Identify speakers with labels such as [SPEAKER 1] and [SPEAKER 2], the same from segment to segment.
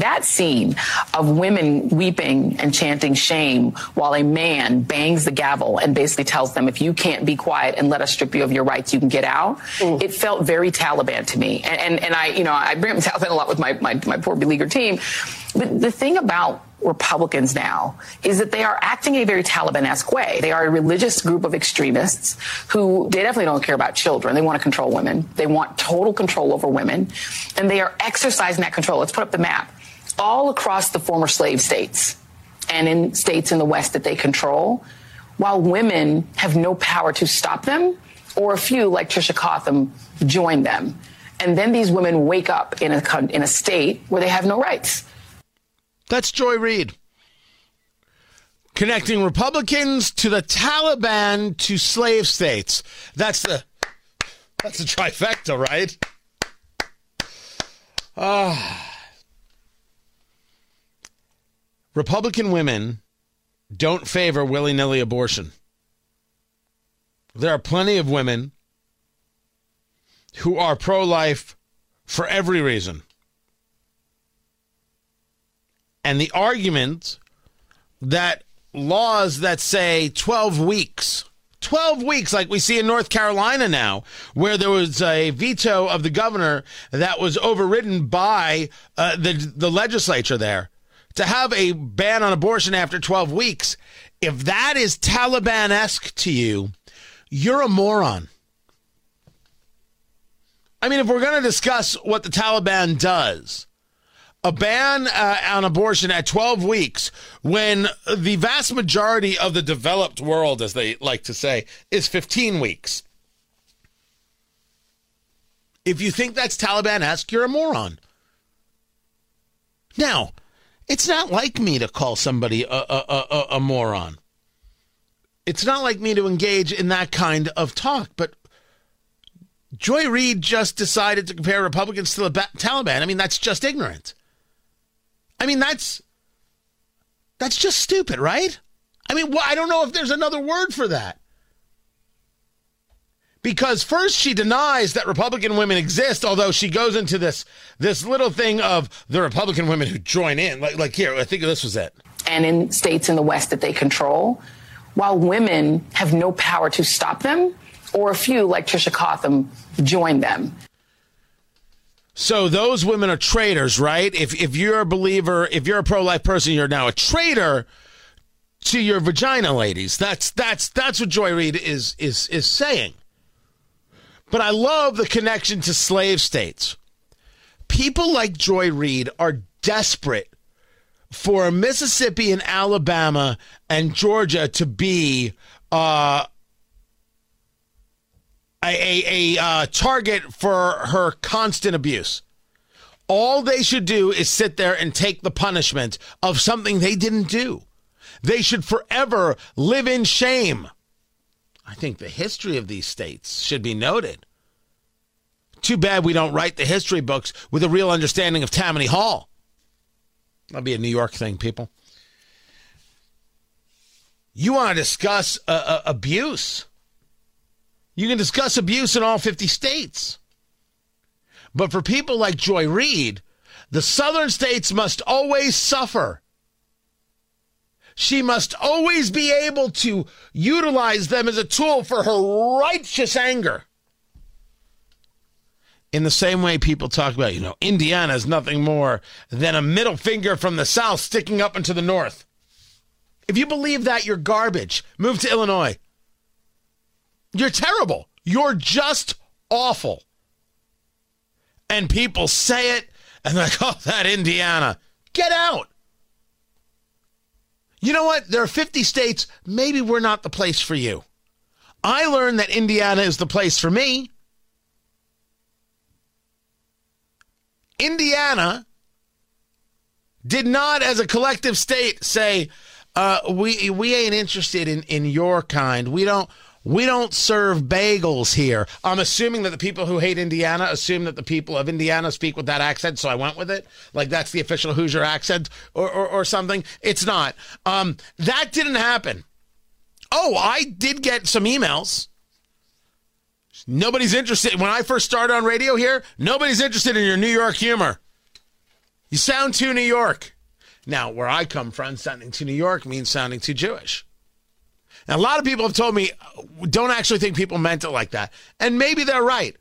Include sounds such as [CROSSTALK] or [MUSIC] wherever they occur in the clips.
[SPEAKER 1] That scene of women weeping and chanting shame while a man bangs the gavel and basically tells them, if you can't be quiet and let us strip you of your rights, you can get out. Mm. It felt very Taliban to me. And, and, and, I, you know, I bring up Taliban a lot with my, my, my poor beleaguered team. But the thing about Republicans now is that they are acting a very Taliban-esque way. They are a religious group of extremists who they definitely don't care about children. They want to control women. They want total control over women. And they are exercising that control. Let's put up the map all across the former slave states and in states in the West that they control, while women have no power to stop them, or a few, like Tricia Cotham, join them. And then these women wake up in a, in a state where they have no rights.
[SPEAKER 2] That's Joy Reid. Connecting Republicans to the Taliban to slave states. That's the that's a trifecta, right? Ah. Uh. Republican women don't favor willy nilly abortion. There are plenty of women who are pro life for every reason. And the argument that laws that say 12 weeks, 12 weeks, like we see in North Carolina now, where there was a veto of the governor that was overridden by uh, the, the legislature there to have a ban on abortion after 12 weeks, if that is Taliban esque to you, you're a moron. I mean, if we're going to discuss what the Taliban does, a ban uh, on abortion at 12 weeks when the vast majority of the developed world, as they like to say, is 15 weeks. If you think that's Taliban esque, you're a moron. Now, it's not like me to call somebody a, a, a, a moron. It's not like me to engage in that kind of talk, but Joy Reid just decided to compare Republicans to the Taliban. I mean, that's just ignorant. I mean, that's that's just stupid, right? I mean, I don't know if there's another word for that because first she denies that Republican women exist, although she goes into this this little thing of the Republican women who join in. Like, like here, I think this was it.
[SPEAKER 1] And in states in the West that they control, while women have no power to stop them, or a few, like Tricia Cotham, join them.
[SPEAKER 2] So those women are traitors, right? If if you're a believer, if you're a pro life person, you're now a traitor to your vagina, ladies. That's that's that's what Joy Reid is is is saying. But I love the connection to slave states. People like Joy Reid are desperate for Mississippi and Alabama and Georgia to be uh, a, a, a uh, target for her constant abuse. All they should do is sit there and take the punishment of something they didn't do. They should forever live in shame. I think the history of these states should be noted. Too bad we don't write the history books with a real understanding of Tammany Hall. That'll be a New York thing, people. You want to discuss uh, uh, abuse? You can discuss abuse in all 50 states. But for people like Joy Reid, the southern states must always suffer she must always be able to utilize them as a tool for her righteous anger. In the same way people talk about, you know, Indiana is nothing more than a middle finger from the South sticking up into the North. If you believe that, you're garbage. Move to Illinois. You're terrible. You're just awful. And people say it, and they're like, [LAUGHS] oh, that Indiana. Get out. You know what? There are 50 states. Maybe we're not the place for you. I learned that Indiana is the place for me. Indiana did not, as a collective state, say, uh, we we ain't interested in, in your kind. We don't we don't serve bagels here. I'm assuming that the people who hate Indiana assume that the people of Indiana speak with that accent, so I went with it. Like that's the official Hoosier accent or, or, or something. It's not. Um, that didn't happen. Oh, I did get some emails. Nobody's interested. When I first started on radio here, nobody's interested in your New York humor. You sound too New York. Now, where I come from, sounding too New York means sounding too Jewish. Now, a lot of people have told me, don't actually think people meant it like that. And maybe they're right.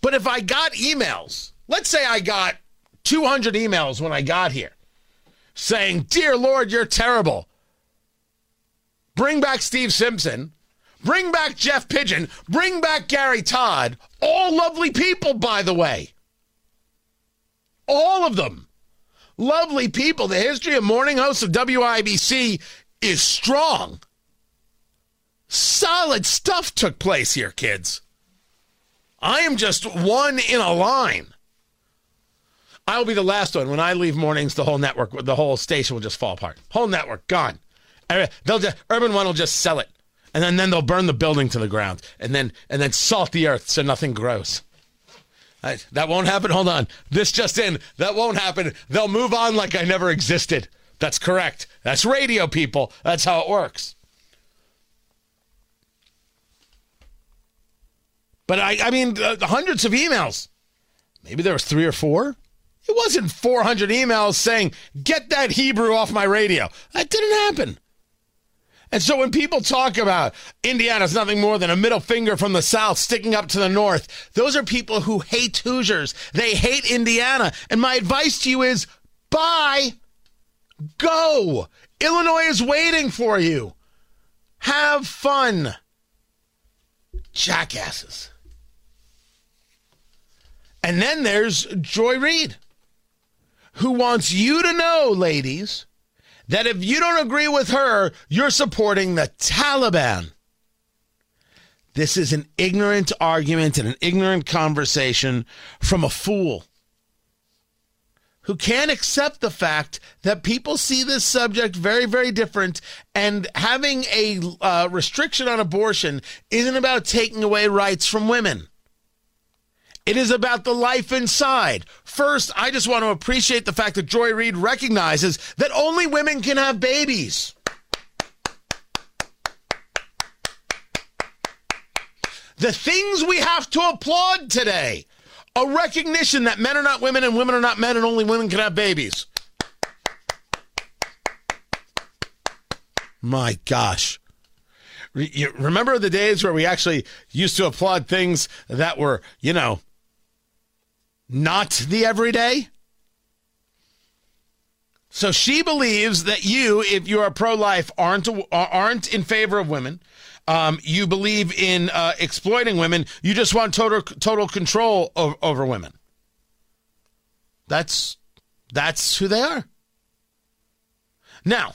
[SPEAKER 2] But if I got emails, let's say I got 200 emails when I got here saying, Dear Lord, you're terrible. Bring back Steve Simpson. Bring back Jeff Pigeon. Bring back Gary Todd. All lovely people, by the way. All of them. Lovely people. The history of morning hosts of WIBC is strong. Solid stuff took place here, kids. I am just one in a line. I'll be the last one. When I leave mornings, the whole network, the whole station will just fall apart. Whole network gone. They'll just, Urban One will just sell it, and then, then they'll burn the building to the ground, and then and then salt the earth so nothing grows. That won't happen. Hold on. This just in. That won't happen. They'll move on like I never existed. That's correct. That's radio, people. That's how it works. But I, I mean, uh, hundreds of emails. Maybe there was three or four. It wasn't 400 emails saying, get that Hebrew off my radio. That didn't happen. And so when people talk about Indiana's nothing more than a middle finger from the South sticking up to the North, those are people who hate Hoosiers. They hate Indiana. And my advice to you is buy, Go. Illinois is waiting for you. Have fun. Jackasses. And then there's Joy Reid, who wants you to know, ladies, that if you don't agree with her, you're supporting the Taliban. This is an ignorant argument and an ignorant conversation from a fool who can't accept the fact that people see this subject very, very different. And having a uh, restriction on abortion isn't about taking away rights from women. It is about the life inside. First, I just want to appreciate the fact that Joy Reid recognizes that only women can have babies. The things we have to applaud today a recognition that men are not women and women are not men and only women can have babies. My gosh. Remember the days where we actually used to applaud things that were, you know, not the everyday? So she believes that you, if you are pro-life, aren't aren't in favor of women. Um, you believe in uh, exploiting women. You just want total total control over, over women. That's that's who they are. Now,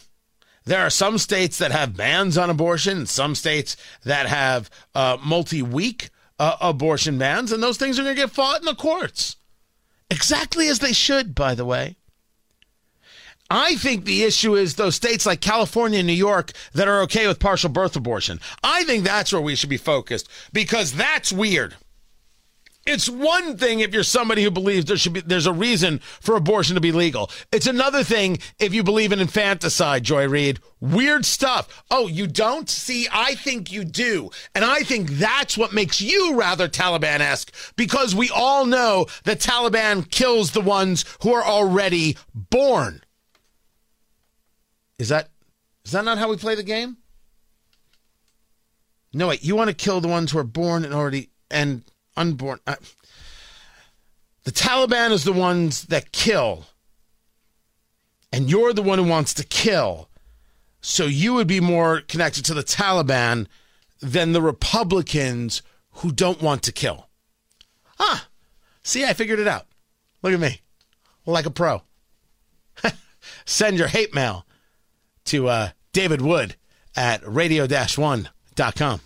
[SPEAKER 2] there are some states that have bans on abortion, some states that have uh, multi-week uh, abortion bans, and those things are going to get fought in the courts. Exactly as they should, by the way. I think the issue is those states like California and New York that are okay with partial birth abortion. I think that's where we should be focused because that's weird. It's one thing if you're somebody who believes there should be there's a reason for abortion to be legal. It's another thing if you believe in infanticide, Joy Reid. Weird stuff. Oh, you don't? See, I think you do. And I think that's what makes you rather Taliban-esque because we all know that Taliban kills the ones who are already born. Is that is that not how we play the game? No, wait. You want to kill the ones who are born and already and unborn. Uh, the Taliban is the ones that kill, and you're the one who wants to kill. So you would be more connected to the Taliban than the Republicans who don't want to kill. Ah, see, I figured it out. Look at me, like a pro. [LAUGHS] Send your hate mail to uh, David Wood at radio-one.com.